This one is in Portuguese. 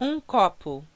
um copo.